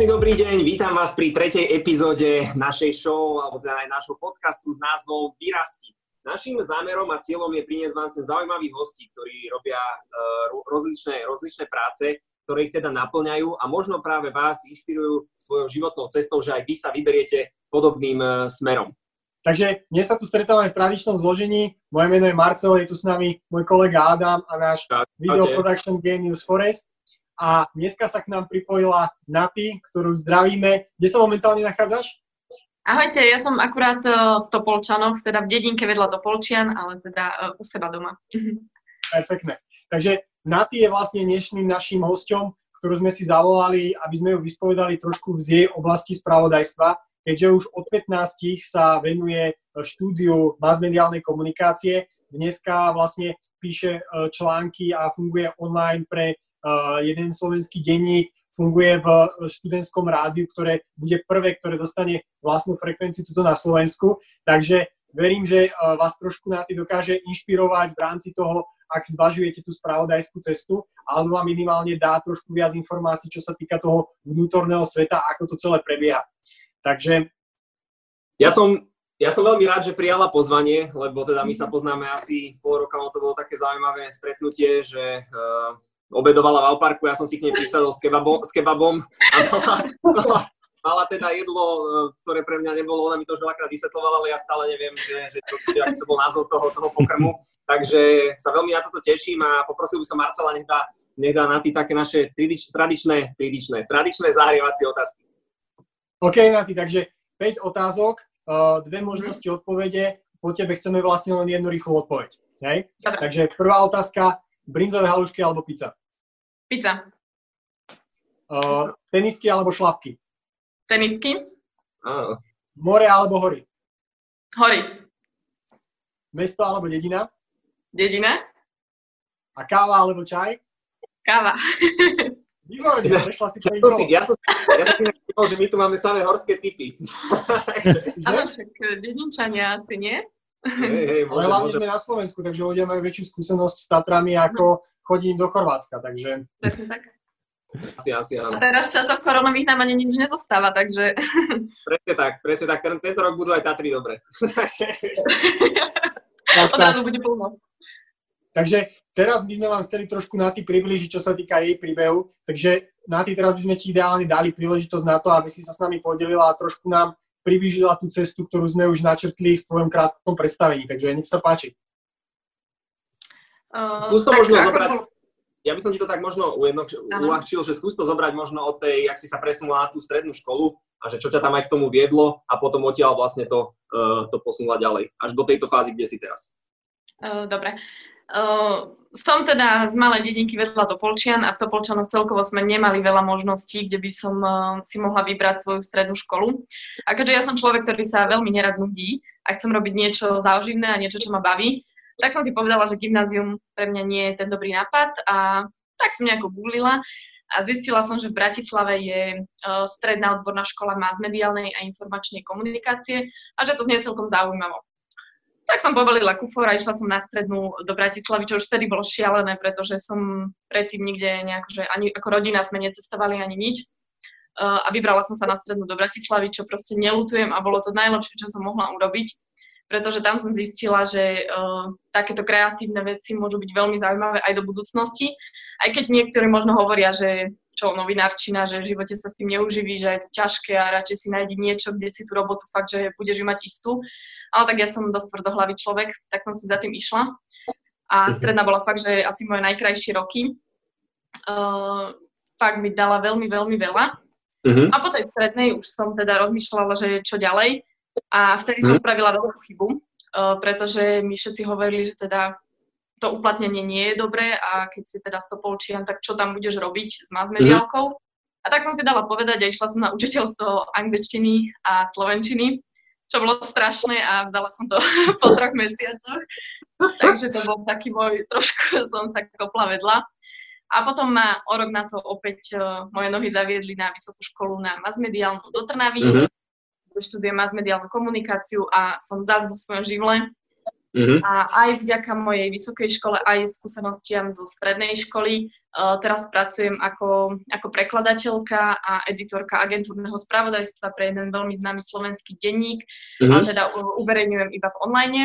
Krásny dobrý deň, vítam vás pri tretej epizóde našej show, alebo teda aj nášho podcastu s názvom Vyrasti. Naším zámerom a cieľom je priniesť vám sem zaujímavých hostí, ktorí robia uh, rozličné, rozličné práce, ktoré ich teda naplňajú a možno práve vás inšpirujú svojou životnou cestou, že aj vy sa vyberiete podobným uh, smerom. Takže dnes sa tu stretávame v tradičnom zložení. Moje meno je Marcel, je tu s nami môj kolega Adam a náš video production genius Forest a dneska sa k nám pripojila Naty, ktorú zdravíme. Kde sa momentálne nachádzaš? Ahojte, ja som akurát uh, v Topolčanoch, teda v dedinke vedľa Topolčian, ale teda uh, u seba doma. Perfektne. Takže Naty je vlastne dnešným našim hosťom, ktorú sme si zavolali, aby sme ju vyspovedali trošku z jej oblasti spravodajstva, keďže už od 15 sa venuje štúdiu masmediálnej komunikácie. Dneska vlastne píše články a funguje online pre jeden slovenský denník funguje v študentskom rádiu, ktoré bude prvé, ktoré dostane vlastnú frekvenciu tuto na Slovensku. Takže verím, že vás trošku na tý dokáže inšpirovať v rámci toho, ak zvažujete tú spravodajskú cestu, alebo vám minimálne dá trošku viac informácií, čo sa týka toho vnútorného sveta, ako to celé prebieha. Takže... Ja som, ja som veľmi rád, že prijala pozvanie, lebo teda my sa poznáme asi pol roka, to bolo také zaujímavé stretnutie, že uh, obedovala v Alparku, ja som si k nej prisadol s kebabom, s kebabom a mala, mala, mala teda jedlo, e, ktoré pre mňa nebolo, ona mi to už veľakrát vysvetlovala, ale ja stále neviem, že, že to, aký to bol názov toho, toho pokrmu. Takže sa veľmi na toto teším a poprosil by som Marcela, nech dá, nech dá na ty také naše tridič, tradičné, tridičné, tradičné zahrievacie otázky. OK, Nati, takže 5 otázok, e, dve možnosti mm. odpovede, po tebe chceme vlastne len jednu rýchlu odpoveď. Hej? Takže prvá otázka, brinzové halušky alebo pizza? Pizza. Uh, tenisky alebo šlapky? Tenisky. Uh. More alebo hory? Hory. Mesto alebo dedina? Dedina. A káva alebo čaj? Káva. Výborne, prešla si to ja, som, ja som si nevšimol, že my tu máme samé horské typy. Áno, však dedinčania asi nie. Hej, hej, môže, Ale hlavne sme na Slovensku, takže ľudia majú väčšiu skúsenosť s Tatrami ako chodím do Chorvátska, takže... Presne tak. Asi, asi, áno. A teraz v časoch koronových nám ani nič nezostáva, takže... Presne tak, presne tak. Ten, tento rok budú aj Tatry dobre. tak, Odrazu bude plno. Takže teraz by sme vám chceli trošku na ty približiť, čo sa týka jej príbehu. Takže na ty teraz by sme ti ideálne dali príležitosť na to, aby si sa s nami podelila a trošku nám priblížila tú cestu, ktorú sme už načrtli v tvojom krátkom predstavení. Takže nech sa páči. Uh, skús to možno zobrať, bol... ja by som ti to tak možno ujedno, uľahčil, že skús to zobrať možno od tej, jak si sa presunula na tú strednú školu a že čo ťa tam aj k tomu viedlo a potom odtiaľ vlastne to, uh, to posunula ďalej, až do tejto fázy, kde si teraz. Uh, dobre. Uh, som teda z malej dedinky vedľa Topolčian a v Topolčanoch celkovo sme nemali veľa možností, kde by som uh, si mohla vybrať svoju strednú školu. A keďže ja som človek, ktorý sa veľmi nerad nudí a chcem robiť niečo záživné a niečo, čo ma baví, tak som si povedala, že gymnázium pre mňa nie je ten dobrý nápad a tak som nejako googlila a zistila som, že v Bratislave je uh, stredná odborná škola más mediálnej a informačnej komunikácie a že to znie celkom zaujímavo. Tak som pobalila kufor a išla som na strednú do Bratislavy, čo už vtedy bolo šialené, pretože som predtým nikde nejako, že ani ako rodina sme necestovali ani nič. Uh, a vybrala som sa na strednú do Bratislavy, čo proste nelutujem a bolo to najlepšie, čo som mohla urobiť pretože tam som zistila, že uh, takéto kreatívne veci môžu byť veľmi zaujímavé aj do budúcnosti. Aj keď niektorí možno hovoria, že čo novinárčina, že v živote sa s tým neuživí, že je to ťažké a radšej si nájdi niečo, kde si tú robotu fakt, že budeš mať istú. Ale tak ja som dosť tvrdohlavý človek, tak som si za tým išla. A mhm. stredná bola fakt, že asi moje najkrajšie roky. Uh, fakt mi dala veľmi, veľmi veľa. Uh-huh. A po tej strednej už som teda rozmýšľala, že čo ďalej. A vtedy som mhm. spravila veľkú chybu, uh, pretože mi všetci hovorili, že teda to uplatnenie nie je dobré a keď si teda stopolčian, tak čo tam budeš robiť s masmediálkou? Mm. A tak som si dala povedať a išla som na učiteľstvo angličtiny a slovenčiny, čo bolo strašné a vzdala som to po troch mesiacoch. Takže to bol taký môj, trošku som sa kopla vedľa. A potom ma o rok na to opäť uh, moje nohy zaviedli na vysokú školu na masmediálnu do Trnavy. Mm-hmm študujem mass mediálnu komunikáciu a som zase vo svojom živle. Uh-huh. A aj vďaka mojej vysokej škole, aj skúsenostiam zo strednej školy, uh, teraz pracujem ako, ako prekladateľka a editorka agentúrneho spravodajstva pre jeden veľmi známy slovenský denník, uh-huh. a teda uverejňujem iba v online.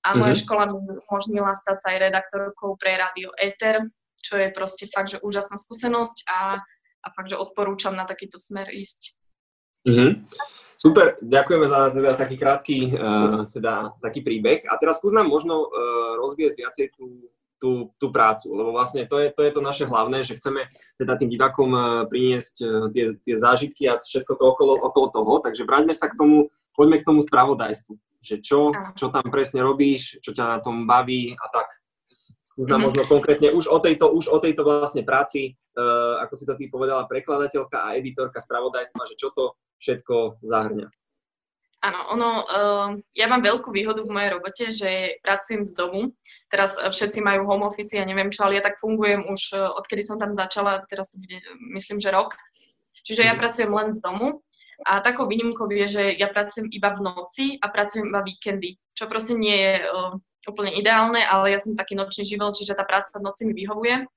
A moja uh-huh. škola mi umožnila stať sa aj redaktorkou pre Radio Ether, čo je proste fakt, že úžasná skúsenosť a, a fakt, že odporúčam na takýto smer ísť. Uh-huh. Super, ďakujeme za teda taký krátky uh, teda, taký príbeh. A teraz skús nám možno uh, rozviesť viacej tú, tú, tú prácu, lebo vlastne to je, to je to naše hlavné, že chceme teda tým divákom uh, priniesť uh, tie, tie zážitky a všetko to okolo, okolo toho, takže vráťme sa k tomu, poďme k tomu spravodajstvu, že čo, čo tam presne robíš, čo ťa na tom baví a tak. Skús nám mm-hmm. možno konkrétne už o tejto, už o tejto vlastne práci, uh, ako si to ty povedala, prekladateľka a editorka spravodajstva, že čo to všetko zahrňa. Áno, ono, uh, ja mám veľkú výhodu v mojej robote, že pracujem z domu. Teraz uh, všetci majú home office, ja neviem čo, ale ja tak fungujem už uh, odkedy som tam začala, teraz to bude, myslím, že rok. Čiže ja mhm. pracujem len z domu. A takou výnimkou je, že ja pracujem iba v noci a pracujem iba víkendy, čo proste nie je uh, úplne ideálne, ale ja som taký nočný živel, čiže tá práca v noci mi vyhovuje.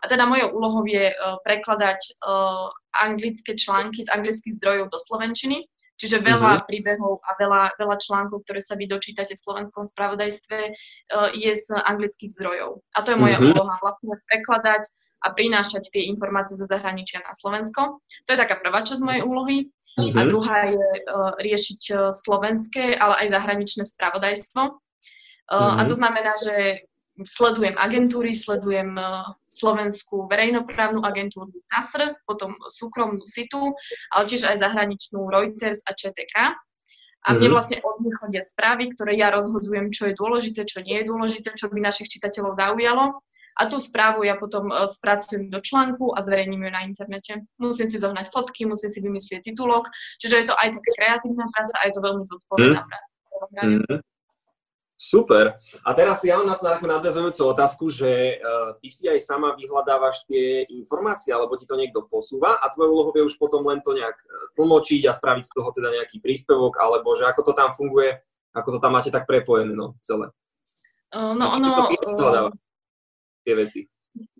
A teda mojou úlohou je uh, prekladať uh, anglické články z anglických zdrojov do slovenčiny, čiže veľa mm-hmm. príbehov a veľa, veľa článkov, ktoré sa vy dočítate v slovenskom spravodajstve, uh, je z anglických zdrojov. A to je moja mm-hmm. úloha, vlastne prekladať a prinášať tie informácie zo zahraničia na Slovensko. To je taká prvá časť mojej úlohy. Mm-hmm. A druhá je uh, riešiť slovenské, ale aj zahraničné spravodajstvo. Uh, mm-hmm. A to znamená, že sledujem agentúry, sledujem uh, slovenskú verejnoprávnu agentúru TASR, potom súkromnú SITU, ale tiež aj zahraničnú Reuters a ČTK. A mne mhm. vlastne od nich chodia správy, ktoré ja rozhodujem, čo je dôležité, čo nie je dôležité, čo by našich čitateľov zaujalo. A tú správu ja potom uh, spracujem do článku a zverejním ju na internete. Musím si zohnať fotky, musím si vymyslieť titulok, čiže je to aj taká kreatívna práca a je to veľmi zodpovedná mm. práca. Mm. Super. A teraz ja mám na to takú nadvezujúcu otázku, že uh, ty si aj sama vyhľadávaš tie informácie, alebo ti to niekto posúva a tvojou úlohou je už potom len to nejak e, tlmočiť a spraviť z toho teda nejaký príspevok, alebo že ako to tam funguje, ako to tam máte tak prepojené, no, celé. Uh, no, ono... Uh, tie veci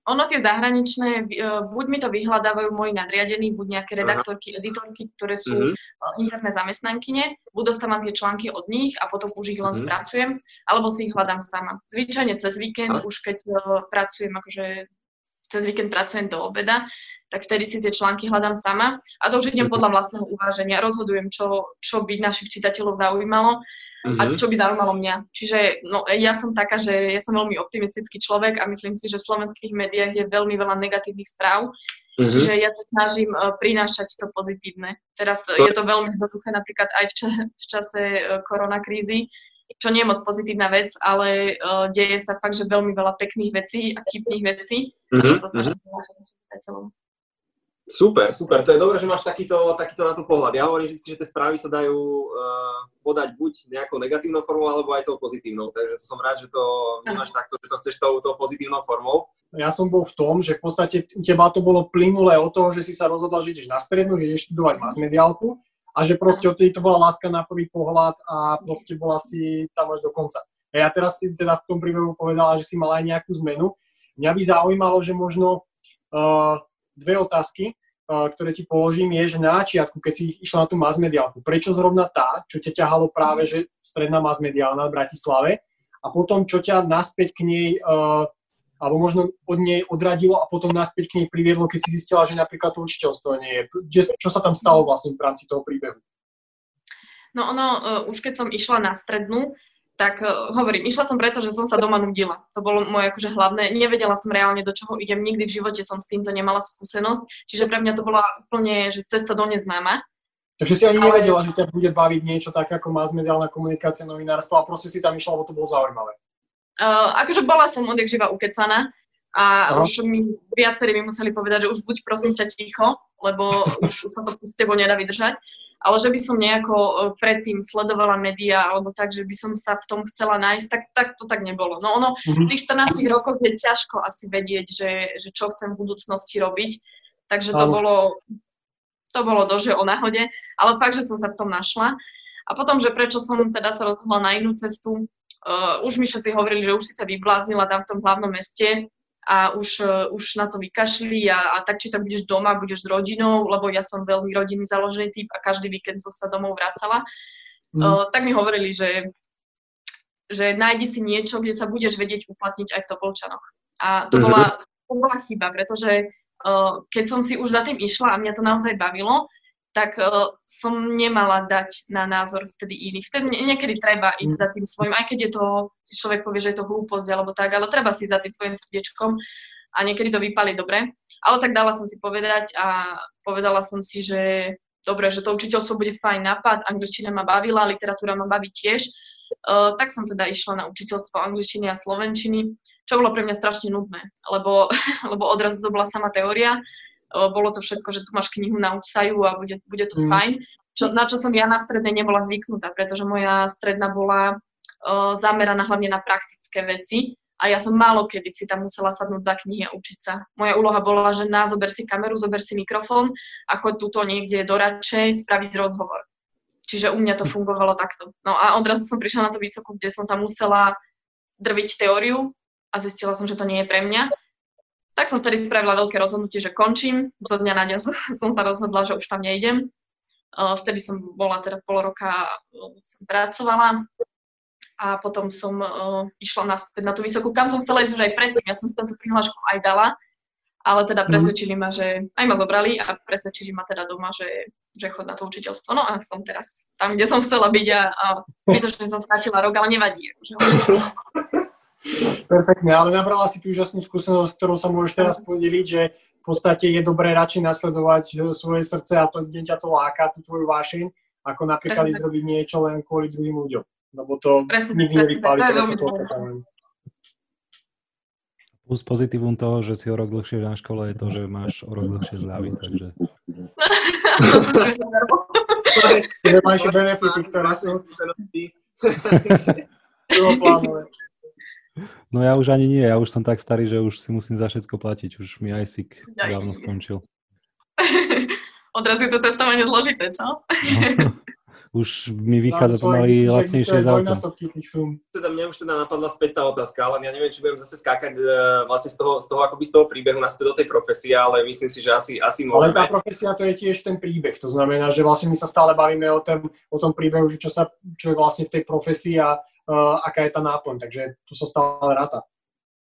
ono tie zahraničné, e, buď mi to vyhľadávajú moji nadriadení, buď nejaké redaktorky, editorky, ktoré sú mm-hmm. interné zamestnankyne, buď dostávam tie články od nich a potom už ich len mm-hmm. spracujem, alebo si ich hľadám sama. Zvyčajne cez víkend, Aha. už keď uh, pracujem, akože cez víkend pracujem do obeda, tak vtedy si tie články hľadám sama a to už idem mhm. podľa vlastného uváženia. Rozhodujem, čo, čo by našich čitateľov zaujímalo uh-huh. a mhm. čo by zaujímalo mňa. Čiže no, ja som taká, že ja som veľmi optimistický človek a myslím si, že v slovenských médiách je veľmi veľa negatívnych správ, uh-huh. čiže ja sa snažím uh, prinášať to pozitívne. Teraz to... je to veľmi jednoduché napríklad aj v, ča- v čase uh, koronakrízy, čo nie je moc pozitívna vec, ale uh, deje sa fakt, že veľmi veľa pekných vecí a vtipných vecí uh-huh. a to sa snažím prinášať Super, super. To je dobré, že máš takýto, takýto na to pohľad. Ja hovorím vždy, že tie správy sa dajú uh, podať buď nejakou negatívnou formou, alebo aj tou pozitívnou. Takže to som rád, že to vnímaš takto, že to chceš tou, tou pozitívnou formou. Ja som bol v tom, že v podstate u teba to bolo plynulé o toho, že si sa rozhodla, že ideš na strednú, že ideš študovať masmediálku a že proste od tej to bola láska na prvý pohľad a proste bola si tam až do konca. A ja teraz si teda v tom príbehu povedala, že si mala aj nejakú zmenu. Mňa by zaujímalo, že možno uh, dve otázky ktoré ti položím, je, že na začiatku, keď si išla na tú masmediálku, prečo zrovna tá, čo ťa ťahalo práve, že stredná masmediálna v Bratislave a potom, čo ťa naspäť k nej, uh, alebo možno od nej odradilo a potom naspäť k nej priviedlo, keď si zistila, že napríklad to učiteľstvo nie je. Čo sa tam stalo vlastne v rámci toho príbehu? No ono, uh, už keď som išla na strednú, tak uh, hovorím, išla som preto, že som sa doma nudila. To bolo moje akože hlavné. Nevedela som reálne, do čoho idem. Nikdy v živote som s týmto nemala skúsenosť. Čiže pre mňa to bola úplne že cesta do neznáma. Takže si ani Ale... nevedela, že ťa bude baviť niečo také ako mass mediálna komunikácia, novinárstvo a proste si tam išla, lebo to bolo zaujímavé. Uh, akože bola som odjak živa ukecaná a Aha. už mi viacerí mi museli povedať, že už buď prosím ťa ticho, lebo už sa to s tebou nedá vydržať ale že by som nejako e, predtým sledovala médiá alebo tak, že by som sa v tom chcela nájsť, tak, tak to tak nebolo. No ono v tých 14 rokoch je ťažko asi vedieť, že, že čo chcem v budúcnosti robiť, takže to bolo, to bolo dože o náhode, ale fakt, že som sa v tom našla. A potom, že prečo som teda sa rozhodla na inú cestu, uh, už mi všetci hovorili, že už si sa vybláznila tam v tom hlavnom meste a už, uh, už na to vykašli a, a tak, či tam budeš doma, budeš s rodinou, lebo ja som veľmi rodinný založený typ a každý víkend som sa domov vracala, mm. uh, tak mi hovorili, že že nájdi si niečo, kde sa budeš vedieť uplatniť aj v Topolčanoch. A to, mm-hmm. bola, to bola chyba, pretože uh, keď som si už za tým išla a mňa to naozaj bavilo, tak uh, som nemala dať na názor vtedy iných. Vtedy niekedy treba ísť za tým svojim, aj keď je to, si človek povie, že je to hlúposť alebo tak, ale treba si za tým svojim srdiečkom a niekedy to vypali dobre. Ale tak dala som si povedať a povedala som si, že dobre, že to učiteľstvo bude fajn nápad, angličtina ma bavila, literatúra ma baví tiež, uh, tak som teda išla na učiteľstvo angličtiny a slovenčiny, čo bolo pre mňa strašne nudné, lebo, lebo odrazu to bola sama teória bolo to všetko, že tu máš knihu, nauč sa ju a bude, bude to mm. fajn. Čo, na čo som ja na strednej nebola zvyknutá, pretože moja stredná bola uh, zameraná hlavne na praktické veci a ja som málo kedy si tam musela sadnúť za knihy a učiť sa. Moja úloha bola, že na zober si kameru, zober si mikrofón a choď túto niekde do radšej spraviť rozhovor. Čiže u mňa to fungovalo takto. No a odrazu som prišla na to vysokú, kde som sa musela drviť teóriu a zistila som, že to nie je pre mňa. Tak som vtedy spravila veľké rozhodnutie, že končím. Zo dňa na deň som sa rozhodla, že už tam nejdem. Vtedy som bola teda pol roka, som pracovala a potom som išla naspäť na tú vysokú, kam som chcela ísť už aj predtým. Ja som si tam tú prihlášku aj dala, ale teda mhm. presvedčili ma, že aj ma zobrali a presvedčili ma teda doma, že, že chod na to učiteľstvo. No a som teraz tam, kde som chcela byť a, a zbytočne som stratila rok, ale nevadí. Akože. Perfektne, ale nabrala si tú úžasnú skúsenosť, ktorou sa môžeš teraz podeliť, že v podstate je dobré radšej nasledovať e, svoje srdce a to, kde ťa to láka, tú tvoju vášeň, ako napríklad ísť robiť niečo len kvôli druhým ľuďom. Lebo to presne, nikdy nevypáli. To je veľmi Plus pozitívum toho, že si o rok dlhšie na škole je to, že máš o rok dlhšie zľavy, takže... máš benefity, ktoré sú... No ja už ani nie, ja už som tak starý, že už si musím za všetko platiť, už mi ISIC dávno skončil. Odrazu je to testovanie zložité, čo? No. Už mi vychádza no, pomaly lacnejšie z auta. Teda mňa už teda napadla späť tá otázka, ale ja neviem, či budem zase skákať uh, vlastne z toho, z toho, akoby z toho príbehu naspäť do tej profesie, ale myslím si, že asi, asi môžeme. Ale tá profesia to je tiež ten príbeh, to znamená, že vlastne my sa stále bavíme o, tom, o tom príbehu, že čo, sa, čo je vlastne v tej profesii a aká je tá náplň, takže tu sa stále ráta.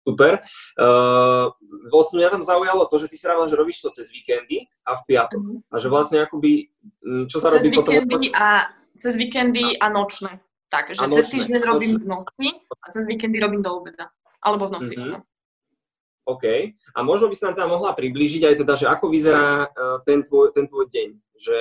Super. Uh, vlastne mňa tam zaujalo to, že ty si rávila, že robíš to cez víkendy a v piatok. Mm. A že vlastne akoby, mm, čo sa cez robí potom? A, cez víkendy a nočné. Takže a cez týždeň robím v noci a cez víkendy robím do obeda. Alebo v noci. Mm-hmm. No. OK. A možno by sa nám tam mohla priblížiť aj teda, že ako vyzerá uh, ten, tvoj, ten tvoj deň. Že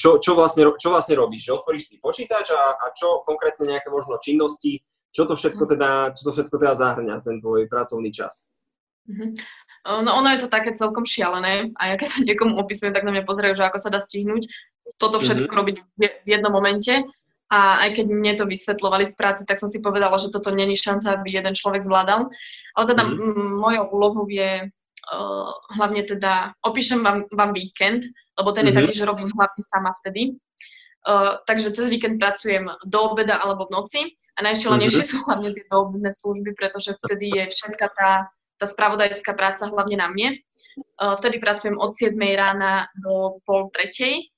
čo, čo, vlastne, čo vlastne robíš? Že otvoríš si počítač a, a čo konkrétne nejaké možno činnosti čo to všetko mhm. teda, čo to všetko teda zahrňa, ten tvoj pracovný čas? Mm-hmm. No ono je to také celkom šialené a ja keď sa niekomu opisujem, tak na mňa pozerajú, že ako sa dá stihnúť toto všetko mm-hmm. robiť v jednom momente. A aj keď mne to vysvetlovali v práci, tak som si povedala, že toto není šanca, aby jeden človek zvládal. Ale teda mm-hmm. mojou úlohou je uh, hlavne teda, opíšem vám, vám víkend, lebo ten mm-hmm. je taký, že robím hlavne sama vtedy. Uh, takže cez víkend pracujem do obeda alebo v noci a najšialenejšie mm-hmm. sú hlavne tie doobedné služby, pretože vtedy je všetka tá, tá spravodajská práca hlavne na mne. Uh, vtedy pracujem od 7 rána do pol tretej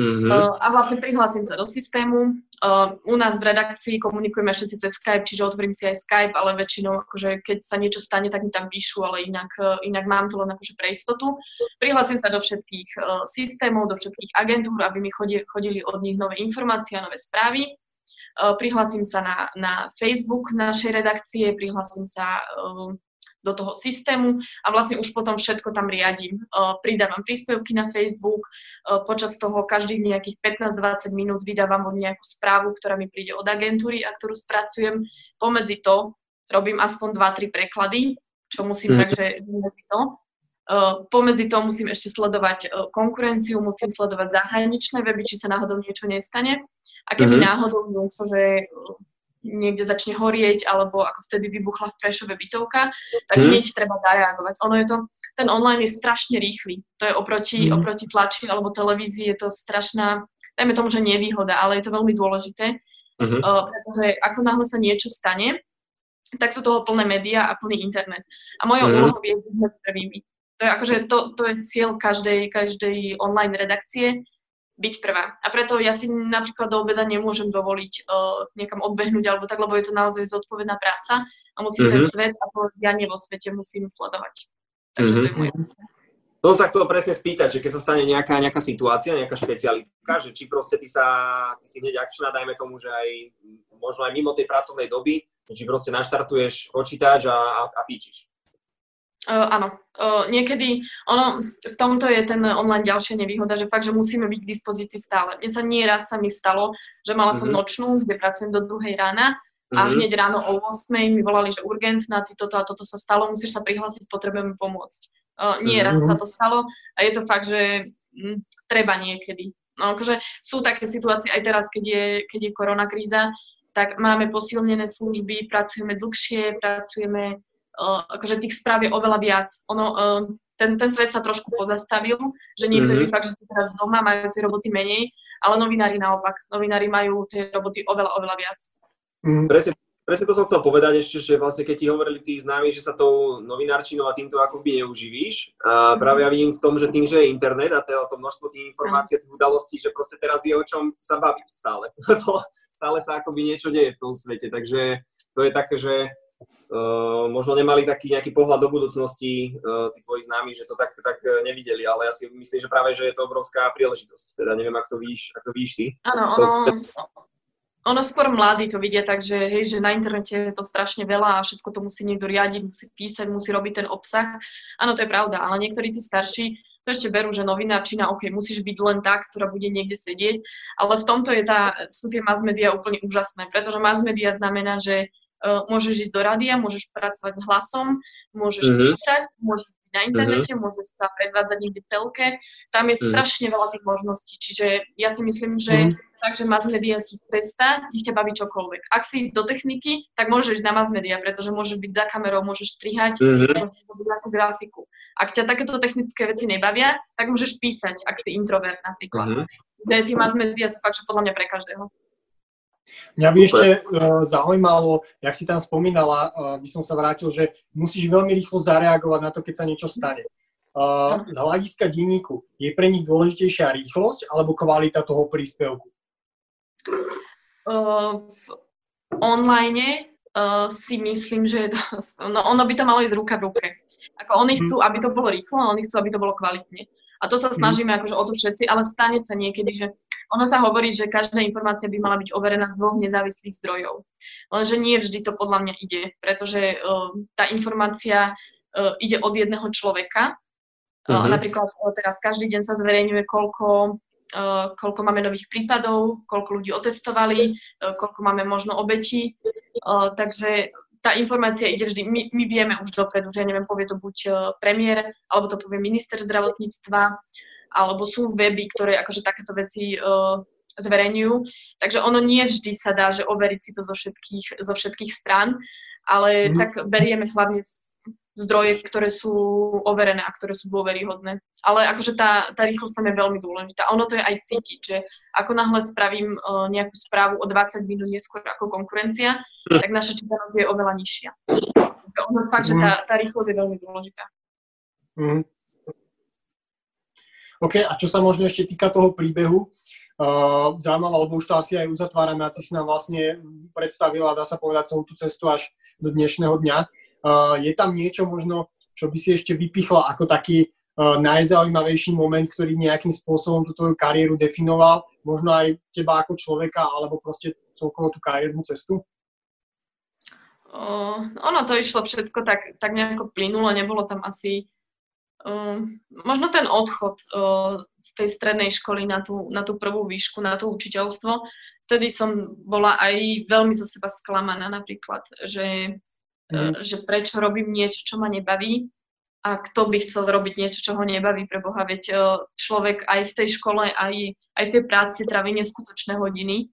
Mm-hmm. Uh, a vlastne prihlásim sa do systému. Uh, u nás v redakcii komunikujeme všetci cez Skype, čiže otvorím si aj Skype, ale väčšinou, akože, keď sa niečo stane, tak mi tam píšu, ale inak, uh, inak mám to len akože pre istotu. Prihlásim sa do všetkých systémov, do všetkých agentúr, aby mi chodili, chodili od nich nové informácie a nové správy. Prihlásim sa na, na Facebook našej redakcie, prihlásim sa do toho systému a vlastne už potom všetko tam riadím. Pridávam príspevky na Facebook, počas toho každých nejakých 15-20 minút vydávam od nejakú správu, ktorá mi príde od agentúry a ktorú spracujem. Pomedzi to robím aspoň 2-3 preklady, čo musím, mm. takže to. Pomedzi to musím ešte sledovať konkurenciu, musím sledovať zahraničné weby, či sa náhodou niečo nestane. A keby mm-hmm. náhodou niečo, že niekde začne horieť, alebo ako vtedy vybuchla v Prešove bytovka, tak hneď treba zareagovať. Ono je to, ten online je strašne rýchly. To je oproti, hmm. oproti tlači alebo televízii je to strašná, dajme tomu, že nevýhoda, ale je to veľmi dôležité. Uh, pretože ako náhle sa niečo stane, tak sú toho plné médiá a plný internet. A mojou uh-huh. úlohou je byť prvými. To je akože to, to je cieľ každej, každej online redakcie, byť prvá. A preto ja si napríklad do obeda nemôžem dovoliť uh, niekam odbehnúť alebo tak, lebo je to naozaj zodpovedná práca a musím mm-hmm. ten mhm. svet a to dianie vo svete musím sledovať. Takže mm-hmm. to je moje. To sa chcel presne spýtať, že keď sa stane nejaká, nejaká situácia, nejaká špecialitka, že či proste ty sa, ty si hneď akčná, dajme tomu, že aj možno aj mimo tej pracovnej doby, či proste naštartuješ počítač a, a, a píčiš. Uh, áno, uh, niekedy, ono, v tomto je ten online ďalšia nevýhoda, že fakt, že musíme byť k dispozícii stále. Mne sa nie raz sa mi stalo, že mala som mm-hmm. nočnú, kde pracujem do druhej rána a mm-hmm. hneď ráno o 8 mi volali, že urgentná, ty toto a toto sa stalo, musíš sa prihlásiť, potrebujeme pomôcť. Uh, nie mm-hmm. raz sa to stalo a je to fakt, že m, treba niekedy. No, akože sú také situácie aj teraz, keď je, keď je korona kríza, tak máme posilnené služby, pracujeme dlhšie, pracujeme uh, akože tých správ je oveľa viac. Ono, uh, ten, ten svet sa trošku pozastavil, že niektorí mm-hmm. fakt, že sú teraz doma, majú tie roboty menej, ale novinári naopak. Novinári majú tie roboty oveľa, oveľa viac. Mm. Presne, presne to som chcel povedať ešte, že vlastne keď ti hovorili tí známi, že sa tou novinárčinou a týmto akoby neuživíš, a mhm. práve ja vidím v tom, že tým, že je internet a to, to množstvo tých informácií a tých udalostí, že proste teraz je o čom sa baviť stále. Lebo stále sa akoby niečo deje v tom svete, takže to je také, že Uh, možno nemali taký nejaký pohľad do budúcnosti uh, tí tvoji známi, že to tak, tak uh, nevideli, ale ja si myslím, že práve, že je to obrovská príležitosť. Teda neviem, ako to víš, ako víš ty. Áno, ono, ono skôr mladí to vidia tak, že, hej, že na internete je to strašne veľa a všetko to musí niekto riadiť, musí písať, musí robiť ten obsah. Áno, to je pravda, ale niektorí tí starší to ešte berú, že novinárčina, OK, musíš byť len tá, ktorá bude niekde sedieť, ale v tomto je tá, sú tie mass media úplne úžasné, pretože mass media znamená, že môžeš ísť do rádia, môžeš pracovať s hlasom, môžeš uh-huh. písať, môžeš byť na internete, uh-huh. môžeš sa predvádzať niekde v telke. Tam je uh-huh. strašne veľa tých možností. Čiže ja si myslím, že uh-huh. Takže mass media sú cesta, nech ťa baví čokoľvek. Ak si do techniky, tak môžeš ísť na mass media, pretože môžeš byť za kamerou, môžeš strihať, uh-huh. môžeš robiť nejakú grafiku. Ak ťa takéto technické veci nebavia, tak môžeš písať, ak si introvert napríklad. Uh-huh. Tí mass media sú fakt, že podľa mňa pre každého. Mňa by ešte uh, zaujímalo, jak si tam spomínala, uh, by som sa vrátil, že musíš veľmi rýchlo zareagovať na to, keď sa niečo stane. Uh, z hľadiska denníku, je pre nich dôležitejšia rýchlosť alebo kvalita toho príspevku? Uh, v online uh, si myslím, že je to, no, ono by to malo ísť ruka v ruke. Ako oni chcú, mhm. aby to bolo rýchlo, a oni chcú, aby to bolo kvalitne. A to sa mhm. snažíme akože o to všetci, ale stane sa niekedy, že ono sa hovorí, že každá informácia by mala byť overená z dvoch nezávislých zdrojov. Lenže nie vždy to podľa mňa ide, pretože uh, tá informácia uh, ide od jedného človeka. Uh, uh-huh. Napríklad uh, teraz každý deň sa zverejňuje, koľko, uh, koľko máme nových prípadov, koľko ľudí otestovali, uh, koľko máme možno obetí. Uh, takže tá informácia ide vždy, my, my vieme už dopredu, že ja neviem, povie to buď premiér, alebo to povie minister zdravotníctva, alebo sú weby, ktoré akože takéto veci uh, zverejňujú. Takže ono nie vždy sa dá, že overiť si to zo všetkých, zo všetkých strán, ale mm. tak berieme hlavne zdroje, ktoré sú overené a ktoré sú dôveryhodné. Ale akože tá, tá rýchlosť tam je veľmi dôležitá. Ono to je aj cítiť, že ako náhle spravím uh, nejakú správu o 20 minút neskôr ako konkurencia, tak naša čítanosť je oveľa nižšia. Ono fakt, že tá, tá rýchlosť je veľmi dôležitá. Mm. OK, a čo sa možno ešte týka toho príbehu, uh, zaujímavé, lebo už to asi aj uzatvárame a ty si nám vlastne predstavila, dá sa povedať, celú tú cestu až do dnešného dňa. Uh, je tam niečo možno, čo by si ešte vypichla ako taký uh, najzaujímavejší moment, ktorý nejakým spôsobom tú tvoju kariéru definoval, možno aj teba ako človeka, alebo proste celkovo tú kariérnu cestu? Uh, ono to išlo všetko tak, tak nejako plynulo, nebolo tam asi Uh, možno ten odchod uh, z tej strednej školy na tú, na tú prvú výšku, na to učiteľstvo, vtedy som bola aj veľmi zo seba sklamaná napríklad, že, mm. uh, že prečo robím niečo, čo ma nebaví a kto by chcel robiť niečo, čo ho nebaví pre Boha. Veď uh, človek aj v tej škole, aj, aj v tej práci trávi neskutočné hodiny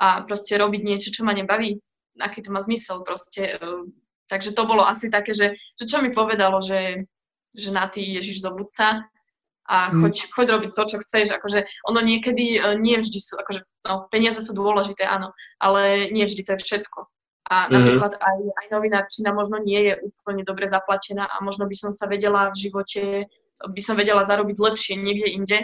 a proste robiť niečo, čo ma nebaví, aký to má zmysel proste. Uh, takže to bolo asi také, že, že čo mi povedalo, že že na ty Ježiš zobudca a choď, mm. choď robiť to, čo chceš. Akože ono niekedy uh, nie vždy sú, akože no, peniaze sú dôležité, áno, ale nie vždy to je všetko. A mm napríklad aj, aj novinárčina možno nie je úplne dobre zaplatená a možno by som sa vedela v živote, by som vedela zarobiť lepšie niekde inde,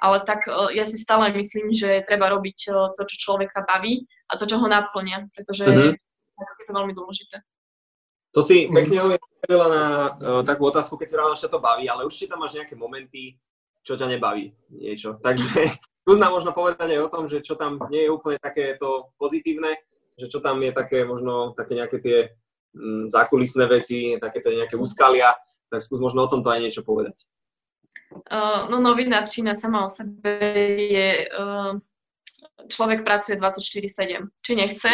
ale tak uh, ja si stále myslím, že treba robiť uh, to, čo človeka baví a to, čo ho naplňa, pretože mm-hmm. je to veľmi dôležité. To si pekne odpovedala na uh, takú otázku, keď si rád, že to baví, ale určite tam máš nejaké momenty, čo ťa nebaví niečo. Takže tu nám možno povedať aj o tom, že čo tam nie je úplne také to pozitívne, že čo tam je také možno také nejaké tie mm, zákulisné veci, také tie nejaké úskalia, tak skús možno o tomto aj niečo povedať. Uh, no novinárčina sama o sebe je, uh, človek pracuje 24-7. Či nechce,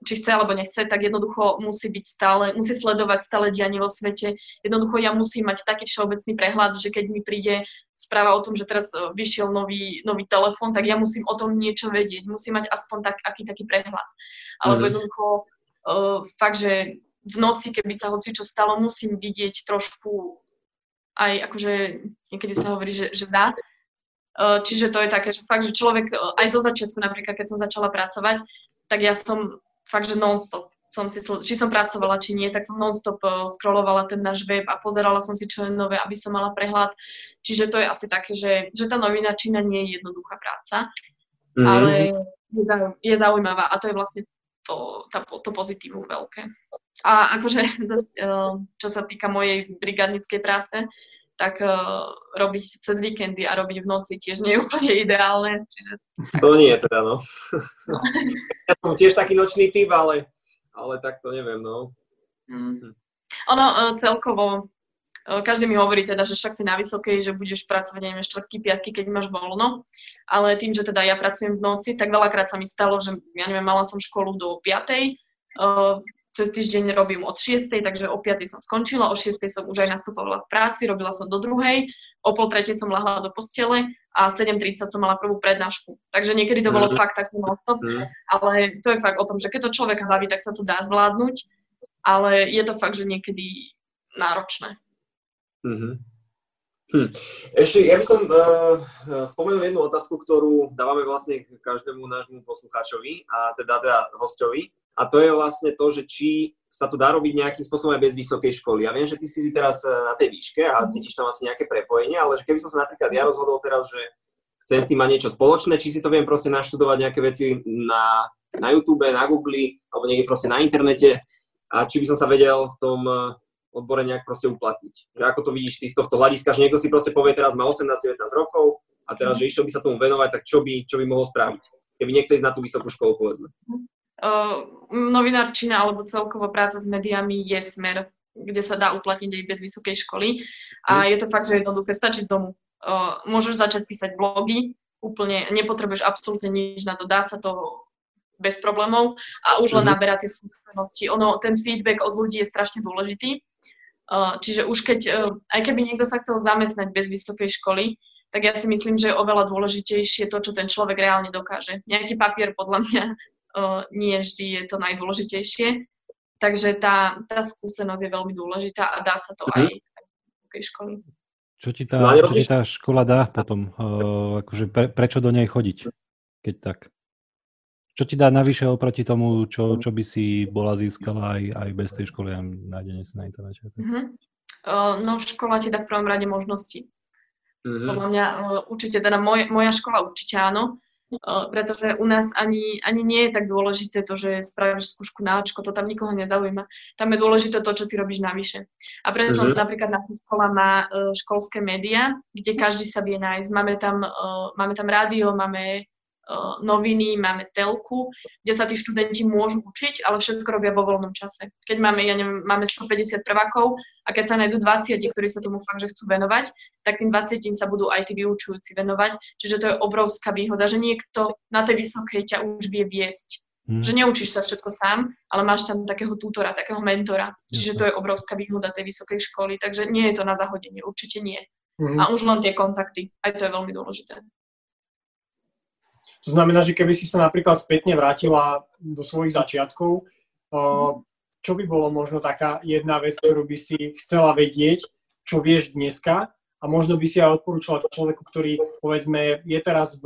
či chce alebo nechce, tak jednoducho musí byť stále, musí sledovať stále dianie vo svete. Jednoducho ja musím mať taký všeobecný prehľad, že keď mi príde správa o tom, že teraz e, vyšiel nový, nový telefón, tak ja musím o tom niečo vedieť. Musím mať aspoň tak, aký taký prehľad. Alebo mm. jednoducho uh, fakt, že v noci, keby sa hoci čo stalo, musím vidieť trošku aj akože niekedy sa hovorí, že, že zdá. Uh, čiže to je také, že fakt, že človek aj zo začiatku, napríklad keď som začala pracovať, tak ja som fakt, že non-stop som si, či som pracovala, či nie, tak som non-stop uh, scrollovala ten náš web a pozerala som si, čo je nové, aby som mala prehľad. Čiže to je asi také, že, že tá novinačina nie je jednoduchá práca, mm. ale je, zau, je zaujímavá a to je vlastne to, tá, to pozitívum veľké. A akože, uh, čo sa týka mojej brigádnickej práce, tak uh, robiť cez víkendy a robiť v noci tiež nie je úplne ideálne. Čiže. To nie je teda, no. no. ja som tiež taký nočný typ, ale, ale tak to neviem, no. Mm. Ono uh, celkovo, uh, každý mi hovorí teda, že však si na vysokej, že budeš pracovať, neviem, štvrtky, piatky, keď máš voľno, ale tým, že teda ja pracujem v noci, tak veľakrát sa mi stalo, že ja neviem, mala som školu do 5. Uh, cez týždeň robím od 6, takže o 5 som skončila, o 6 som už aj nastupovala v práci, robila som do druhej, o pol tretej som lahla do postele a 7.30 som mala prvú prednášku. Takže niekedy to bolo mm. fakt taký non-stop, mm. ale to je fakt o tom, že keď to človeka baví, tak sa to dá zvládnuť, ale je to fakt, že niekedy náročné. Mm-hmm. Hm. Ešte, ja by som uh, spomenul jednu otázku, ktorú dávame vlastne každému nášmu poslucháčovi a teda, teda hostovi. A to je vlastne to, že či sa to dá robiť nejakým spôsobom aj bez vysokej školy. Ja viem, že ty si teraz e, na tej výške a mhm. cítiš tam asi nejaké prepojenie, ale keby som sa napríklad ja rozhodol teraz, že chcem s tým mať niečo spoločné, či si to viem proste naštudovať nejaké veci na, na YouTube, na Google, alebo niekde proste na internete a či by som sa vedel v tom e, odbore nejak proste uplatniť. Že ako to vidíš ty z tohto hľadiska, že niekto si proste povie, teraz má 18-19 rokov a teraz, že išiel by sa tomu venovať, tak čo by, čo by mohol spraviť? Keby nechce ísť na tú vysokú školu, povedzme. Uh, novinárčina alebo celková práca s médiami je smer, kde sa dá uplatniť aj bez vysokej školy. A mhm. je to fakt, že jednoduché, stačí z domu. Uh, môžeš začať písať blogy, úplne nepotrebuješ absolútne nič na to, dá sa to bez problémov a už len mm-hmm. naberá tie skúsenosti. Ono, ten feedback od ľudí je strašne dôležitý. Uh, čiže už keď, uh, aj keby niekto sa chcel zamestnať bez vysokej školy, tak ja si myslím, že je oveľa dôležitejšie to, čo ten človek reálne dokáže. Nejaký papier podľa mňa nie vždy je to najdôležitejšie. Takže tá, tá skúsenosť je veľmi dôležitá a dá sa to mm-hmm. aj v školy. Čo ti tá, čo ti tá škola dá potom? Uh, akože pre, prečo do nej chodiť, keď tak? Čo ti dá navyše oproti tomu, čo, čo by si bola získala aj, aj bez tej školy a nájdenie si na internete? Mm-hmm. Uh, no škola ti dá v prvom rade možnosti. Mm-hmm. Podľa mňa uh, určite, teda moj, moja škola určite áno, pretože u nás ani, ani nie je tak dôležité to, že spravíš skúšku na očko, to tam nikoho nezaujíma. Tam je dôležité to, čo ty robíš navyše. A preto mm-hmm. napríklad naša škola má uh, školské médiá, kde každý sa vie nájsť. Máme tam, uh, máme tam rádio, máme noviny, máme telku, kde sa tí študenti môžu učiť, ale všetko robia vo voľnom čase. Keď máme, ja neviem, máme 150 prvákov a keď sa nájdú 20, ktorí sa tomu fakt, že chcú venovať, tak tým 20 sa budú aj tí vyučujúci venovať. Čiže to je obrovská výhoda, že niekto na tej vysokej ťa už vie viesť. Hmm. Že neučíš sa všetko sám, ale máš tam takého tútora, takého mentora. Čiže to je obrovská výhoda tej vysokej školy. Takže nie je to na zahodenie, určite nie. Hmm. A už len tie kontakty, aj to je veľmi dôležité. To znamená, že keby si sa napríklad spätne vrátila do svojich začiatkov, čo by bolo možno taká jedna vec, ktorú by si chcela vedieť, čo vieš dneska? A možno by si aj odporúčala človeku, ktorý povedzme je teraz v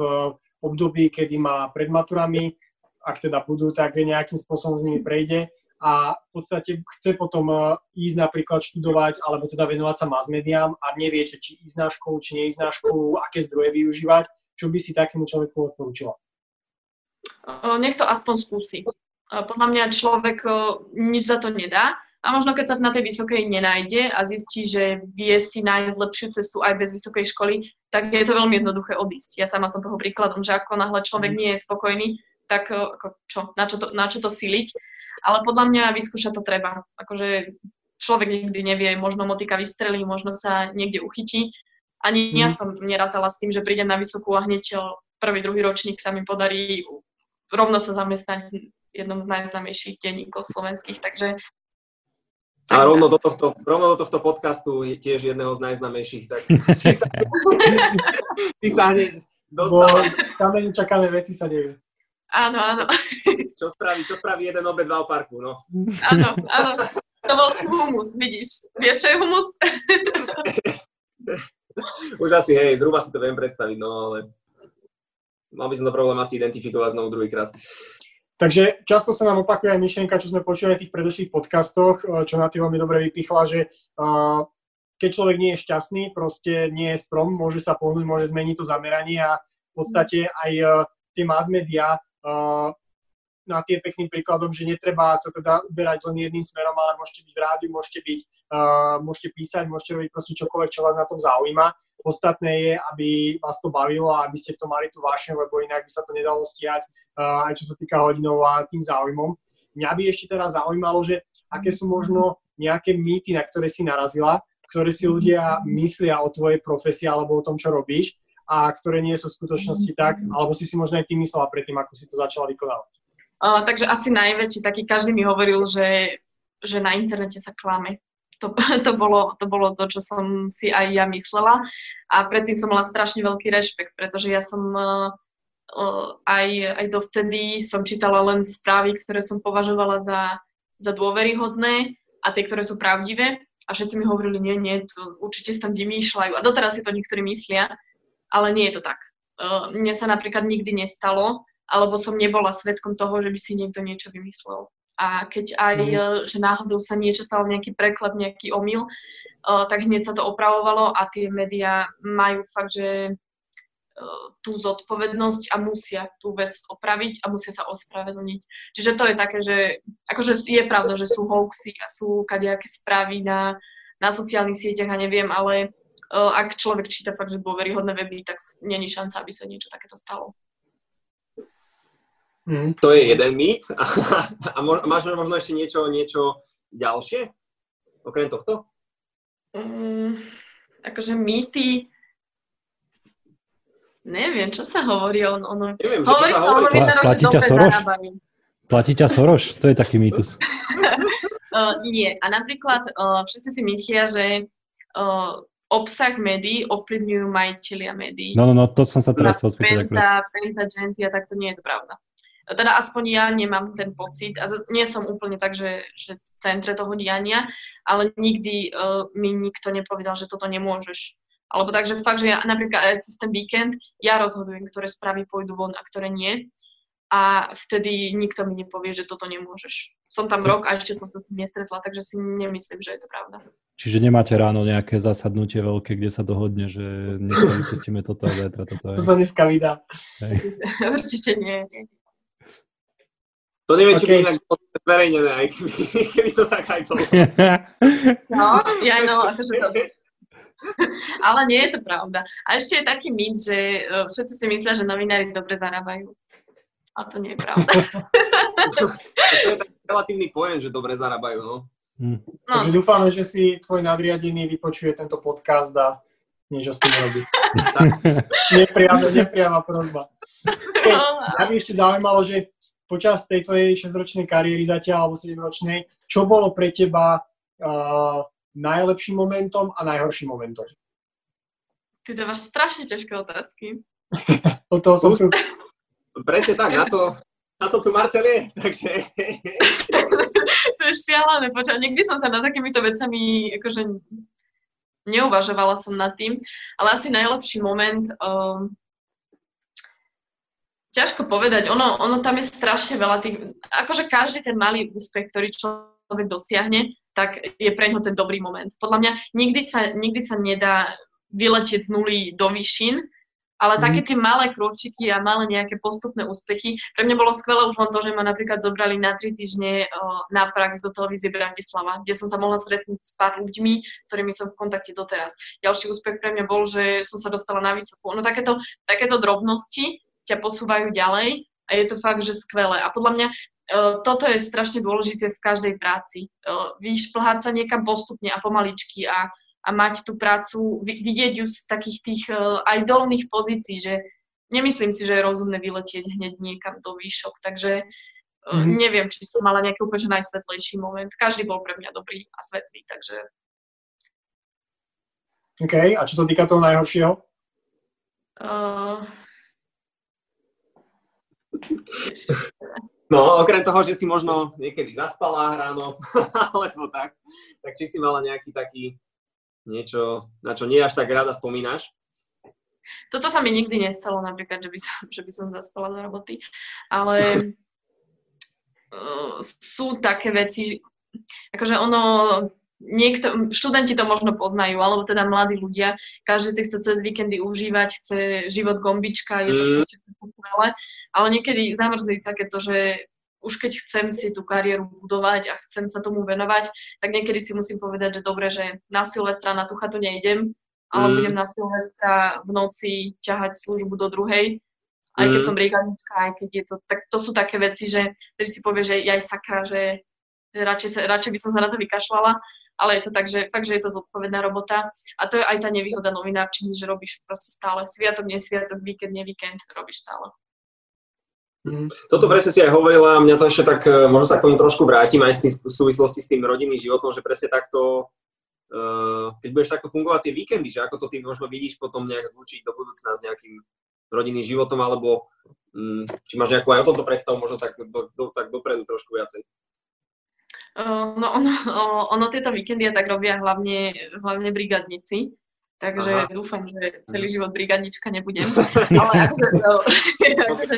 období, kedy má pred maturami, ak teda budú, tak nejakým spôsobom s nimi prejde a v podstate chce potom e, ísť napríklad študovať alebo teda venovať sa mass médiám a nevie, či ísť na školu, či neísť na školu, aké zdroje využívať, čo by si takému človeku odporúčila? Nech to aspoň skúsi. Podľa mňa človek nič za to nedá a možno keď sa na tej vysokej nenájde a zistí, že vie si nájsť lepšiu cestu aj bez vysokej školy, tak je to veľmi jednoduché odísť. Ja sama som toho príkladom, že ako náhle človek mhm. nie je spokojný, tak ako čo, na, čo to, na čo to siliť. Ale podľa mňa vyskúšať to treba. Akože človek nikdy nevie, možno motika vystrelí, možno sa niekde uchytí. Ani mm. ja som nerátala s tým, že prídem na vysokú a hneď prvý, druhý ročník sa mi podarí rovno sa zamestnať v jednom z najznámejších denníkov slovenských, takže a rovno do, tohto, rovno do tohto podcastu je tiež jedného z najznamejších, tak si sa, ty sa hneď dostal. Samé nečakané veci sa dejú. Áno, áno. Čo spraví, čo spraví jeden obed v parku, no. Áno, áno. To bol humus, vidíš. Vieš, čo je humus? Už asi, hej, zhruba si to viem predstaviť, no ale mal by som to problém asi identifikovať znovu druhýkrát. Takže často sa nám opakuje aj myšlienka, čo sme počuli v tých predošlých podcastoch, eh, čo na tým veľmi dobre vypichla, že uh, keď človek nie je šťastný, proste nie je strom, môže sa pohnúť, môže zmeniť to zameranie a v podstate aj uh, tie mass media na tie pekným príkladom, že netreba sa teda uberať len jedným smerom, ale môžete byť v rádiu, môžete byť, uh, môžete písať, môžete robiť proste čokoľvek, čo vás na tom zaujíma. Podstatné je, aby vás to bavilo a aby ste v tom mali tú vášeň, lebo inak by sa to nedalo stiať, uh, aj čo sa týka hodinov a tým záujmom. Mňa by ešte teraz zaujímalo, že aké sú možno nejaké mýty, na ktoré si narazila, ktoré si ľudia myslia o tvojej profesii alebo o tom, čo robíš a ktoré nie sú v skutočnosti tak, alebo si si možno aj ty myslela predtým, ako si to začala vykonávať. Takže asi najväčší taký, každý mi hovoril, že, že na internete sa klame. To, to, bolo, to bolo to, čo som si aj ja myslela a predtým som mala strašne veľký rešpekt, pretože ja som uh, aj, aj dovtedy som čítala len správy, ktoré som považovala za, za dôveryhodné a tie, ktoré sú pravdivé a všetci mi hovorili, nie, nie, to určite sa tam vymýšľajú a doteraz si to niektorí myslia, ale nie je to tak. Uh, mne sa napríklad nikdy nestalo, alebo som nebola svetkom toho, že by si niekto niečo vymyslel. A keď aj, mm. že náhodou sa niečo stalo, nejaký preklep, nejaký omyl, uh, tak hneď sa to opravovalo a tie médiá majú fakt, že uh, tú zodpovednosť a musia tú vec opraviť a musia sa ospravedlniť. Čiže to je také, že akože je pravda, že sú hoaxy a sú kadejaké správy na, na sociálnych sieťach a neviem, ale uh, ak človek číta fakt, že dôveryhodné weby, tak není šanca, aby sa niečo takéto stalo. Mm. To je jeden mýt. A, máš možno ešte niečo, niečo ďalšie? Okrem tohto? Mm, akože mýty... Neviem, čo sa hovorí o ono. Neviem, hovorí sa o novinároch, že dobre zarábajú. Platí ťa Soroš? To je taký mýtus. uh, nie. A napríklad uh, všetci si myslia, že uh, obsah médií ovplyvňujú majiteľia médií. No, no, no, to som sa teraz chcel spýtať. Penta, Penta, Genty a tak to nie je to pravda teda aspoň ja nemám ten pocit, a nie som úplne tak, že, že v centre toho diania, ale nikdy uh, mi nikto nepovedal, že toto nemôžeš. Alebo takže fakt, že ja napríklad aj cez ten víkend ja rozhodujem, ktoré správy pôjdu von a ktoré nie. A vtedy nikto mi nepovie, že toto nemôžeš. Som tam rok a ešte som sa s tým nestretla, takže si nemyslím, že je to pravda. Čiže nemáte ráno nejaké zasadnutie veľké, kde sa dohodne, že dneska vypustíme toto a zajtra toto. To sa dneska vydá. Určite nie. To neviem, okay. či by inak bolo zverejnené, aj keby, keby to tak aj bolo. No, ja no, akože to... Ale nie je to pravda. A ešte je taký mýt, že e, všetci si myslia, že novinári dobre zarábajú. A to nie je pravda. to je taký relatívny pojem, že dobre zarábajú, no. Hm. no. Takže dúfame, že si tvoj nadriadený vypočuje tento podcast a niečo s tým robí. nepriama, nepriama prozba. No, ja by ešte zaujímalo, že počas tej tvojej 6-ročnej kariéry zatiaľ, alebo 7-ročnej, čo bolo pre teba uh, najlepším momentom a najhorším momentom? Ty dávaš strašne ťažké otázky. o toho som tu. Presne tak, na to, na to tu Marcel je, takže... to je šialené, počať. Nikdy som sa na takýmito vecami akože neuvažovala som nad tým, ale asi najlepší moment, um, ťažko povedať, ono, ono tam je strašne veľa tých, akože každý ten malý úspech, ktorý človek dosiahne, tak je pre ňo ten dobrý moment. Podľa mňa nikdy sa, nikdy sa nedá vyletieť z nuly do výšin, ale také mhm. tie malé kročiky a malé nejaké postupné úspechy. Pre mňa bolo skvelé už len to, že ma napríklad zobrali na tri týždne na prax do televízie Bratislava, kde som sa mohla stretnúť s pár ľuďmi, ktorými som v kontakte doteraz. Ďalší úspech pre mňa bol, že som sa dostala na vysokú. No takéto, takéto drobnosti ťa posúvajú ďalej a je to fakt, že skvelé. A podľa mňa toto je strašne dôležité v každej práci. Vyšplhať sa niekam postupne a pomaličky a a mať tú prácu, vidieť ju z takých tých uh, aj dolných pozícií, že nemyslím si, že je rozumné vyletieť hneď niekam do výšok, takže mm. neviem, či som mala nejaký úplne najsvetlejší moment. Každý bol pre mňa dobrý a svetlý, takže... OK, a čo sa týka toho najhoršieho? Uh... No, okrem toho, že si možno niekedy zaspala ráno, alebo tak, tak či si mala nejaký taký niečo, na čo nie až tak rada spomínaš? Toto sa mi nikdy nestalo, napríklad, že by som, že by som zaspala do roboty, ale uh, sú také veci, akože ono, niekto, študenti to možno poznajú, alebo teda mladí ľudia, každý si chce cez víkendy užívať, chce život gombička, je to mm. skvelé, ale niekedy zamrzli takéto, že už keď chcem si tú kariéru budovať a chcem sa tomu venovať, tak niekedy si musím povedať, že dobre, že na Silvestra na tú chatu nejdem, ale mm. budem na Silvestra v noci ťahať službu do druhej, aj keď mm. som brigadnička, aj keď je to, tak to sú také veci, že ktorý si povie, že aj sakra, že, že radšej, sa, radšej by som sa na to vykašľala, ale je to tak, že fakt, že je to zodpovedná robota a to je aj tá nevýhoda novinárčiny, že robíš proste stále sviatok, nesviatok, víkend, nevíkend, robíš stále. Mm. Toto presne si aj hovorila, mňa to ešte tak, e, možno sa k tomu trošku vrátim aj s tým, v súvislosti s tým rodinným životom, že presne takto, uh, keď budeš takto fungovať tie víkendy, že ako to ty možno vidíš potom nejak zlučiť do budúcna s nejakým rodinným životom, alebo um, či máš nejakú aj o tomto predstavu, možno tak, do, do, tak dopredu trošku viacej. Uh, no ono, ono tieto víkendy tak robia hlavne, hlavne brigadníci, takže Aha. dúfam, že celý život brigadnička nebudem. Ale akože, akože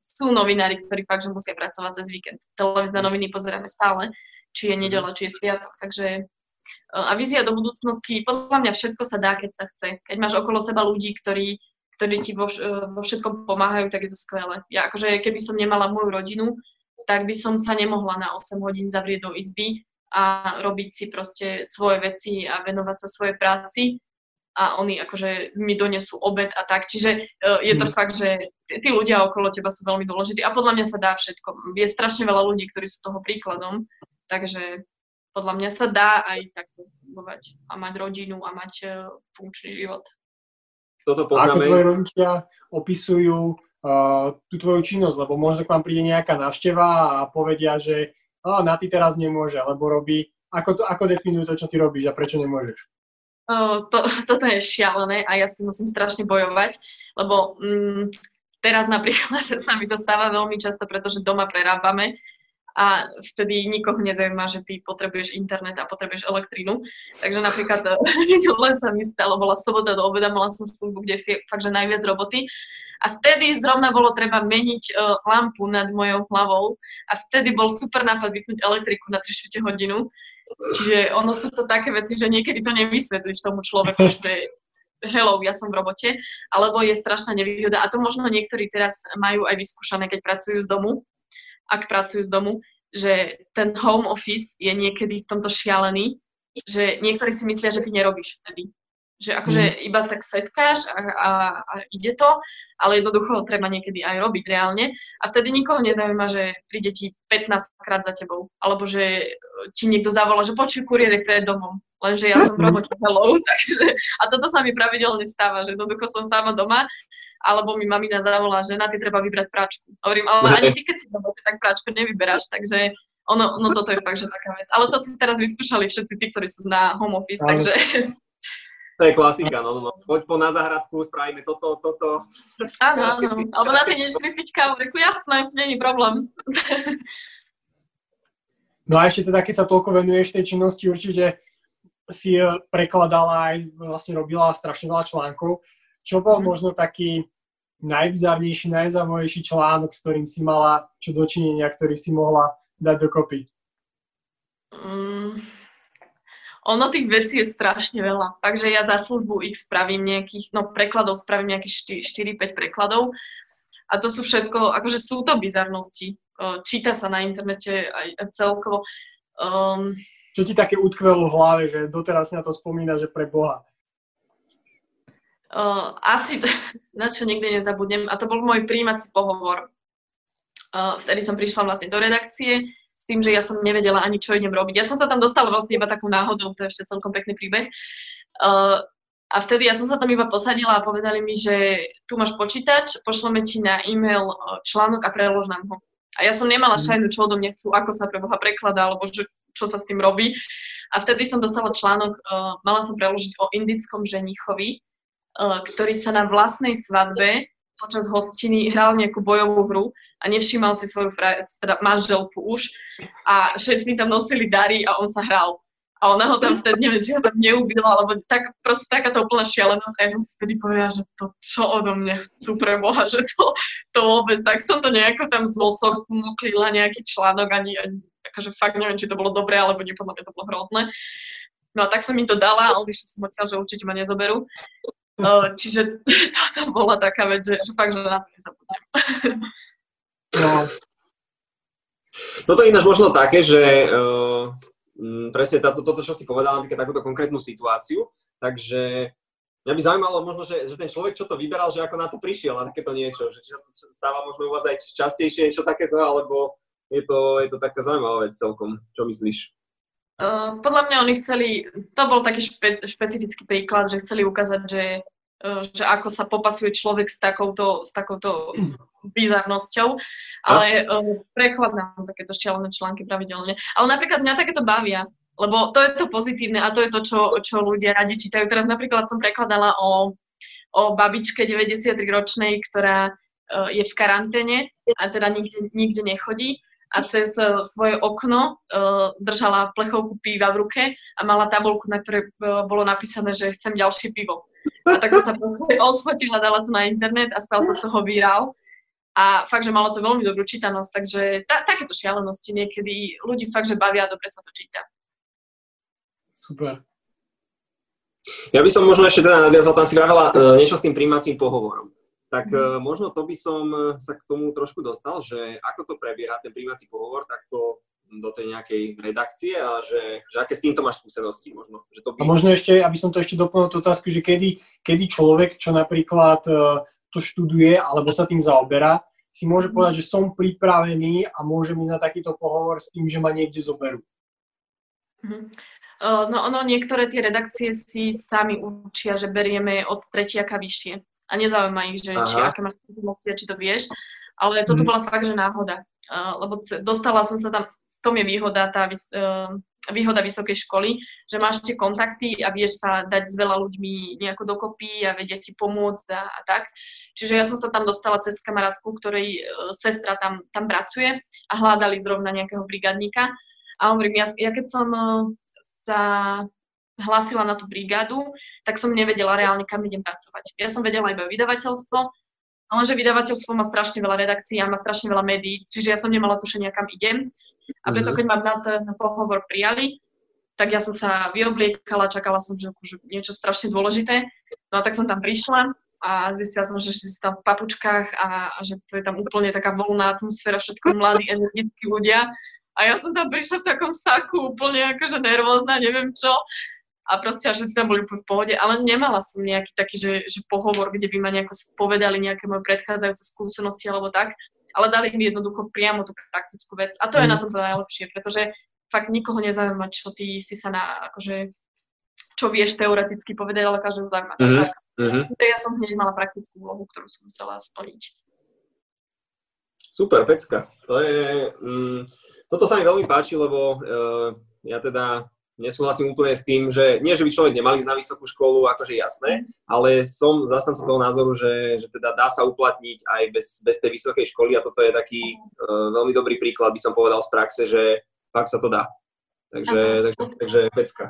sú novinári, ktorí fakt, že musia pracovať cez víkend. Televízne noviny pozeráme stále, či je nedela, či je sviatok, takže a vízia do budúcnosti, podľa mňa všetko sa dá, keď sa chce. Keď máš okolo seba ľudí, ktorí, ktorí ti vo, vo všetkom pomáhajú, tak je to skvelé. Ja akože, keby som nemala moju rodinu, tak by som sa nemohla na 8 hodín zavrieť do izby a robiť si proste svoje veci a venovať sa svojej práci a oni akože mi donesú obed a tak. Čiže uh, je to mm. fakt, že tí, tí ľudia okolo teba sú veľmi dôležití a podľa mňa sa dá všetko. Je strašne veľa ľudí, ktorí sú toho príkladom, takže podľa mňa sa dá aj takto fungovať a mať rodinu a mať uh, funkčný život. Toto poznáme. Ako tvoje rodičia opisujú tú tvoju činnosť, lebo možno k vám príde nejaká návšteva a povedia, že oh, na ty teraz nemôže, alebo robí, ako, to, ako definujú to, čo ty robíš a prečo nemôžeš? to, toto je šialené a ja s tým musím strašne bojovať, lebo mm, teraz napríklad sa mi to stáva veľmi často, pretože doma prerábame a vtedy nikoho nezaujíma, že ty potrebuješ internet a potrebuješ elektrínu. Takže napríklad len sa mi stalo, bola sobota do obeda, mala som službu, kde je fakt, že najviac roboty. A vtedy zrovna bolo treba meniť uh, lampu nad mojou hlavou a vtedy bol super nápad vypnúť elektriku na 3 hodinu Čiže ono sú to také veci, že niekedy to nevysvetlíš tomu človeku, že hello, ja som v robote, alebo je strašná nevýhoda. A to možno niektorí teraz majú aj vyskúšané, keď pracujú z domu, ak pracujú z domu, že ten home office je niekedy v tomto šialený, že niektorí si myslia, že ty nerobíš vtedy. Že akože mm. iba tak setkáš a, a, a ide to, ale jednoducho ho treba niekedy aj robiť reálne. A vtedy nikoho nezaujíma, že príde ti 15 krát za tebou. Alebo že ti niekto zavolá, že počuj, kuriér je pred domom. Lenže ja som v robote hello, takže... A toto sa mi pravidelne stáva, že jednoducho som sama doma alebo mi mamina zavolá, že na ty treba vybrať práčku. Hovorím, ale ani ty, keď si doma, tak práčku nevyberáš, takže ono, no toto je fakt, že taká vec. Ale to si teraz vyskúšali všetci tí, ktorí sú na home office, takže to je klasika, no, no, no. Poď po na záhradku, spravíme toto, toto. Áno, áno. Alebo na ty než vypiť kávu, reku jasné, není problém. No a ešte teda, keď sa toľko venuješ tej činnosti, určite si prekladala aj vlastne robila strašne veľa článkov. Čo bol mm. možno taký najbizarnejší, najzaujímavejší článok, s ktorým si mala čo dočinenia, ktorý si mohla dať dokopy? Mm, ono tých vecí je strašne veľa. Takže ja za službu ich spravím nejakých, no prekladov spravím nejakých 4-5 prekladov. A to sú všetko, akože sú to bizarnosti. Číta sa na internete aj celkovo. Um, Čo ti také utkvelo v hlave, že doteraz na to spomína, že pre Boha? Uh, asi, na čo nikdy nezabudnem, a to bol môj príjmací pohovor. Uh, vtedy som prišla vlastne do redakcie s tým, že ja som nevedela ani, čo idem robiť. Ja som sa tam dostala vlastne iba takou náhodou, to je ešte celkom pekný príbeh. Uh, a vtedy ja som sa tam iba posadila a povedali mi, že tu máš počítač, pošleme ti na e-mail článok a prelož nám ho. A ja som nemala mhm. šajnu, čo odo mňa chcú, ako sa pre Boha prekladá, alebo že, čo sa s tým robí. A vtedy som dostala článok, uh, mala som preložiť o indickom ženichovi, ktorý sa na vlastnej svadbe počas hostiny hral nejakú bojovú hru a nevšímal si svoju fra- teda manželku už a všetci tam nosili dary a on sa hral. A ona ho tam vtedy, neviem, či ho tam neubila, alebo tak, proste takáto úplná šialenosť. A ja som si vtedy povedala, že to čo odo mňa chcú pre Boha, že to, to vôbec, tak som to nejako tam z nosok moklila nejaký článok, ani, ani takže fakt neviem, či to bolo dobré, alebo nie, podľa mňa to bolo hrozné. No a tak som im to dala a odišla som odtiaľ, že určite ma nezoberú. Čiže toto bola taká vec, že, že fakt, že na to nezabudnem. No. Toto je ináč možno také, že uh, presne táto, toto, čo si povedal, napríklad takúto konkrétnu situáciu, takže mňa by zaujímalo možno, že, že ten človek, čo to vyberal, že ako na to prišiel, na takéto niečo, že či sa to stáva možno u vás aj častejšie niečo takéto, alebo je to, je to taká zaujímavá vec celkom. Čo myslíš? Uh, podľa mňa oni chceli, to bol taký špe, špecifický príklad, že chceli ukázať, že, uh, že ako sa popasuje človek s takouto, s takouto bizarnosťou, ale uh, preklad nám takéto šialené články pravidelne. Ale napríklad mňa takéto bavia, lebo to je to pozitívne a to je to, čo, čo ľudia radi čítajú. Teraz napríklad som prekladala o, o babičke 93-ročnej, ktorá uh, je v karanténe a teda nikde, nikde nechodí a cez e, svoje okno uh, držala plechovku piva v ruke a mala tabulku, na ktorej uh, bolo napísané, že chcem ďalšie pivo. A tak sa proste odfotila, dala to na internet a stal sa z toho výral. A fakt, že malo to veľmi dobrú čítanosť, takže ta, takéto šialenosti niekedy ľudí fakt, že bavia a dobre sa to číta. Super. Ja by som možno ešte teda nadviazal, tam si vravela uh, niečo s tým príjmacím pohovorom tak mm. možno to by som e, sa k tomu trošku dostal, že ako to prebieha ten príjmací pohovor, tak to do tej nejakej redakcie a že, že aké s týmto máš skúsenosti možno. Že to by... A možno ešte, aby som to ešte doplnil tú otázku, že kedy, kedy človek, čo napríklad uh, to študuje alebo sa tým zaoberá, si môže mhm. povedať, že som pripravený a môžem ísť na takýto pohovor s tým, že ma niekde zoberú. Mm-hmm. No, no, niektoré tie redakcie si sami učia, že berieme od tretiaka vyššie a nezaujíma ich, že či aké máš emócie, či to vieš. Ale toto mm. bola fakt, že náhoda. Uh, lebo dostala som sa tam, v tom je výhoda, tá uh, výhoda vysokej školy, že máš tie kontakty a vieš sa dať s veľa ľuďmi nejako dokopy a vedia ti pomôcť a, a tak. Čiže ja som sa tam dostala cez kamarátku, ktorej uh, sestra tam, tam pracuje a hľadali zrovna nejakého brigadníka. A hovorím, ja, ja keď som uh, sa hlásila na tú brigádu, tak som nevedela reálne, kam idem pracovať. Ja som vedela iba vydavateľstvo, lenže vydavateľstvo má strašne veľa redakcií a má strašne veľa médií, čiže ja som nemala tušenia, kam idem. A preto, mhm. keď ma na ten pohovor prijali, tak ja som sa vyobliekala, čakala som, že akože niečo strašne dôležité. No a tak som tam prišla a zistila som, že si tam v papučkách a, a že to je tam úplne taká voľná atmosféra, všetko mladí, energickí ľudia. A ja som tam prišla v takom saku, úplne akože nervózna, neviem čo a proste až si tam boli v pohode, ale nemala som nejaký taký, že, že pohovor, kde by ma nejako povedali nejaké moje predchádzajúce skúsenosti alebo tak, ale dali mi jednoducho priamo tú praktickú vec. A to mm. je na mhm. tomto najlepšie, pretože fakt nikoho nezaujíma, čo ty si sa na, akože, čo vieš teoreticky povedať, ale každého zaujíma. Mm-hmm. Ja som hneď mala praktickú úlohu, ktorú som musela splniť. Super, pecka. To je, mm, toto sa mi veľmi páči, lebo uh, ja teda nesúhlasím úplne s tým, že nie, že by človek nemal ísť na vysokú školu, akože jasné, ale som zastanca toho názoru, že, že teda dá sa uplatniť aj bez, bez tej vysokej školy a toto je taký uh, veľmi dobrý príklad, by som povedal z praxe, že fakt sa to dá. Takže, takže, takže pecka.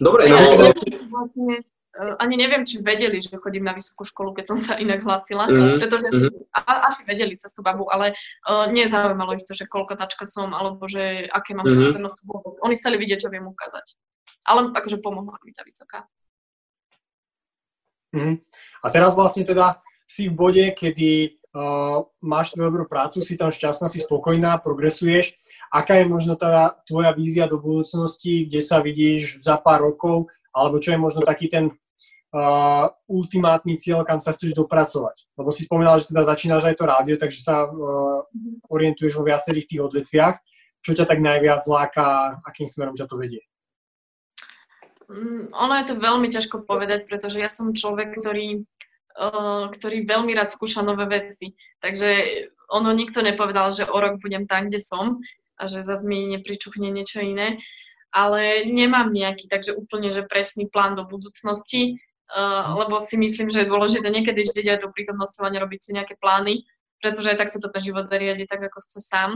Dobre, no, ja, vlastne, uh, ani neviem, či vedeli, že chodím na vysokú školu, keď som sa inak hlásila, mm-hmm. pretože mm-hmm. A, asi vedeli cez tú babu, ale uh, nezaujímalo ich to, že koľko tačka som, alebo že aké mám mm-hmm. skúsenosti. Oni chceli vidieť, čo viem ukázať. Ale akože pomohla mi tá vysoká. Mm-hmm. A teraz vlastne teda si v bode, kedy uh, máš dobrú prácu, si tam šťastná, si spokojná, progresuješ. Aká je možno teda tvoja vízia do budúcnosti, kde sa vidíš za pár rokov, alebo čo je možno taký ten uh, ultimátny cieľ, kam sa chceš dopracovať? Lebo si spomínala, že teda začínaš aj to rádio, takže sa uh, orientuješ vo viacerých tých odvetviach. Čo ťa tak najviac láka, akým smerom ťa to vedie? Mm, ono je to veľmi ťažko povedať, pretože ja som človek, ktorý ktorý veľmi rád skúša nové veci. Takže ono nikto nepovedal, že o rok budem tam, kde som a že zase mi nepričuchne niečo iné. Ale nemám nejaký takže úplne, že presný plán do budúcnosti, uh, lebo si myslím, že je dôležité niekedy žiť aj to prítomnosťou a nerobiť si nejaké plány, pretože aj tak sa to ten život zariadi tak, ako chce sám.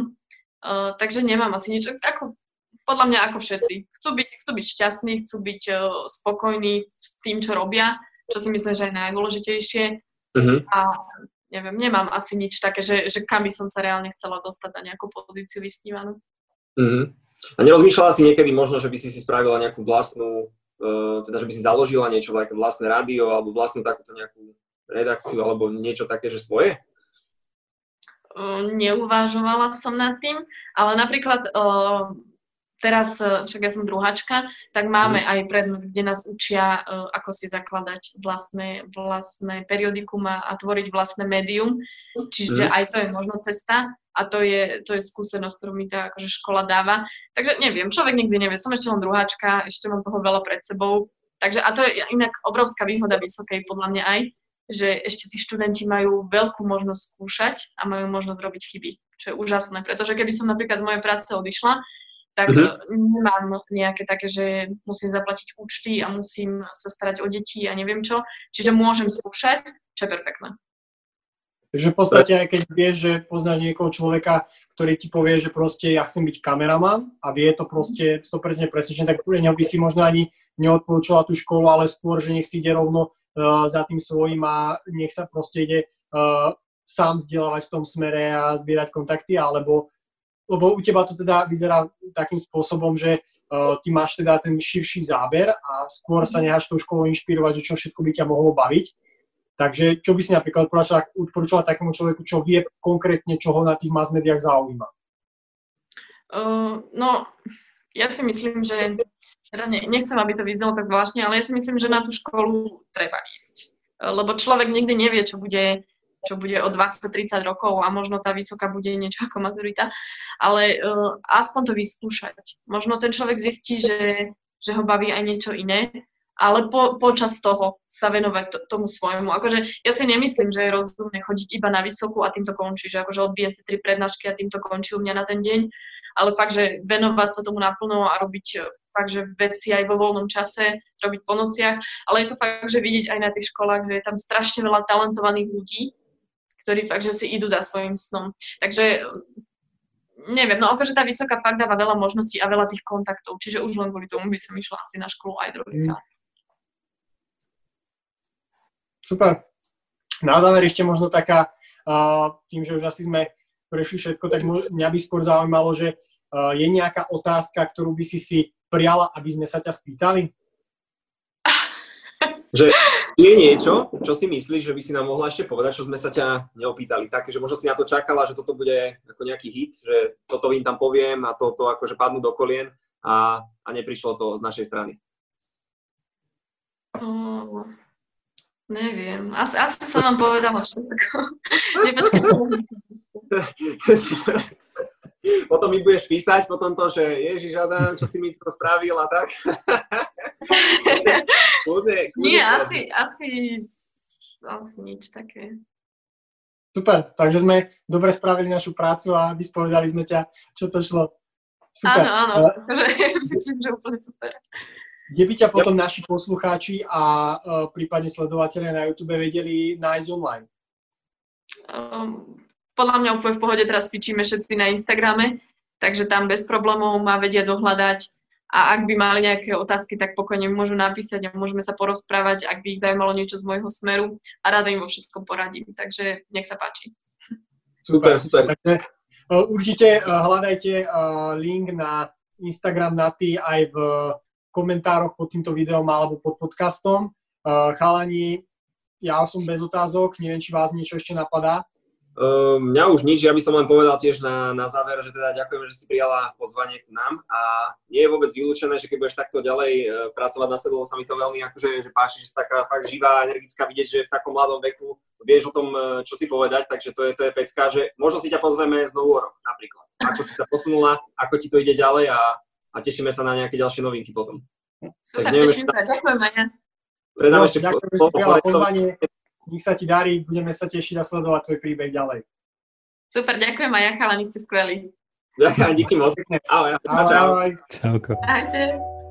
Uh, takže nemám asi niečo, ako, podľa mňa ako všetci. Chcú byť, chcú byť šťastní, chcú byť uh, spokojní s tým, čo robia čo si myslím, že je najdôležitejšie. Uh-huh. A neviem, nemám asi nič také, že, že kam by som sa reálne chcela dostať na nejakú pozíciu vysnívanú. Uh-huh. A nerozmýšľala si niekedy možno, že by si si spravila nejakú vlastnú, uh, teda že by si založila niečo, nejaké vlastné rádio alebo vlastnú takúto nejakú redakciu alebo niečo také, že svoje? Neuvažovala som nad tým, ale napríklad uh, teraz, e, však ja som druháčka, tak máme mm. aj predmet, kde nás učia, uh, ako si zakladať vlastné, vlastné periodikum a, a tvoriť vlastné médium. Čiže mm. aj to je možno cesta a to je, to je skúsenosť, ktorú mi tá akože škola dáva. Takže neviem, človek nikdy nevie. Som ešte len druháčka, ešte mám toho veľa pred sebou. Takže a to je inak obrovská výhoda vysokej podľa mňa aj, že ešte tí študenti majú veľkú možnosť skúšať a majú možnosť robiť chyby, čo je úžasné. Pretože keby som napríklad z mojej práce odišla, tak mm-hmm. nemám nejaké také, že musím zaplatiť účty a musím sa starať o deti a neviem čo. Čiže môžem skúšať, čo je perfektné. Takže v podstate aj keď vieš, že poznáš niekoho človeka, ktorý ti povie, že proste ja chcem byť kameraman a vie to proste 100% presvedčené, tak pre neho by si možno ani neodporúčala tú školu, ale skôr, že nech si ide rovno uh, za tým svojím a nech sa proste ide uh, sám vzdelávať v tom smere a zbierať kontakty, alebo lebo u teba to teda vyzerá takým spôsobom, že uh, ty máš teda ten širší záber a skôr sa necháš tou školou inšpirovať, že čo všetko by ťa mohlo baviť. Takže čo by si napríklad odporúčala takému človeku, čo vie konkrétne, čo ho na tých mass médiách zaujíma? Uh, no, ja si myslím, že teda ne, nechcem, aby to vyznelo tak zvláštne, ale ja si myslím, že na tú školu treba ísť. Lebo človek nikdy nevie, čo bude čo bude o 20-30 rokov a možno tá vysoká bude niečo ako maturita, ale uh, aspoň to vyskúšať. Možno ten človek zistí, že, že ho baví aj niečo iné, ale po, počas toho sa venovať to, tomu svojmu. Akože ja si nemyslím, že je rozumné chodiť iba na vysokú a týmto končí, že akože odbijem si tri prednášky a týmto končí u mňa na ten deň, ale fakt, že venovať sa tomu naplno a robiť e, fakt, že veci aj vo voľnom čase, robiť po nociach, ale je to fakt, že vidieť aj na tých školách, že je tam strašne veľa talentovaných ľudí, ktorí fakt, že si idú za svojim snom. Takže neviem, no akože tá vysoká fakt dáva veľa možností a veľa tých kontaktov, čiže už len kvôli tomu by som išla asi na školu aj druhýkrát. Mm. Super. Na záver ešte možno taká, uh, tým, že už asi sme prešli všetko, tak mňa by skôr zaujímalo, že uh, je nejaká otázka, ktorú by si si prijala, aby sme sa ťa spýtali? Že je niečo, čo si myslíš, že by si nám mohla ešte povedať, čo sme sa ťa neopýtali. Také, že možno si na to čakala, že toto bude ako nejaký hit, že toto im tam poviem a toto akože padnú do kolien a, a neprišlo to z našej strany. Oh, neviem. Asi, asi som vám povedala všetko. potom mi budeš písať potom to, že Ježiš Adam, čo si mi to spravil a tak. kľudne, kľudne Nie, asi, asi, asi nič také. Super, takže sme dobre spravili našu prácu a vyspovedali sme ťa, čo to šlo. Super. Áno, áno, takže myslím, že úplne super. Kde by ťa potom naši poslucháči a uh, prípadne sledovateľe na YouTube vedeli nájsť online? Um, podľa mňa úplne v pohode teraz fičíme všetci na Instagrame, takže tam bez problémov ma vedia dohľadať a ak by mali nejaké otázky, tak pokojne môžu napísať a môžeme sa porozprávať, ak by ich zaujímalo niečo z môjho smeru a rada im vo všetkom poradím. Takže nech sa páči. Super, super. Takže, určite hľadajte link na Instagram Naty aj v komentároch pod týmto videom alebo pod podcastom. Chalani, ja som bez otázok, neviem, či vás niečo ešte napadá. Uh, mňa už nič, ja by som len povedal tiež na, na záver, že teda ďakujeme, že si prijala pozvanie k nám a nie je vôbec vylúčené, že keď budeš takto ďalej uh, pracovať na sebou, sa mi to veľmi akože, že páči, že si taká fakt živá, energická, vidieť, že v takom mladom veku vieš o tom, uh, čo si povedať, takže to je, to je pecka, že možno si ťa pozveme znovu o rok napríklad. Ako si sa posunula, ako ti to ide ďalej a, a tešíme sa na nejaké ďalšie novinky potom. Super, neviem, teším sa, ďakujem Maja. Predám no, ešte ďakujem, že si prijala pozvanie nech sa ti darí, budeme sa tešiť a sledovať tvoj príbeh ďalej. Super, ďakujem aj ja, chalani, ste skvelí. Ďakujem, díky moc. Ahoj, ahoj. ahoj. Čauko. Ahojte.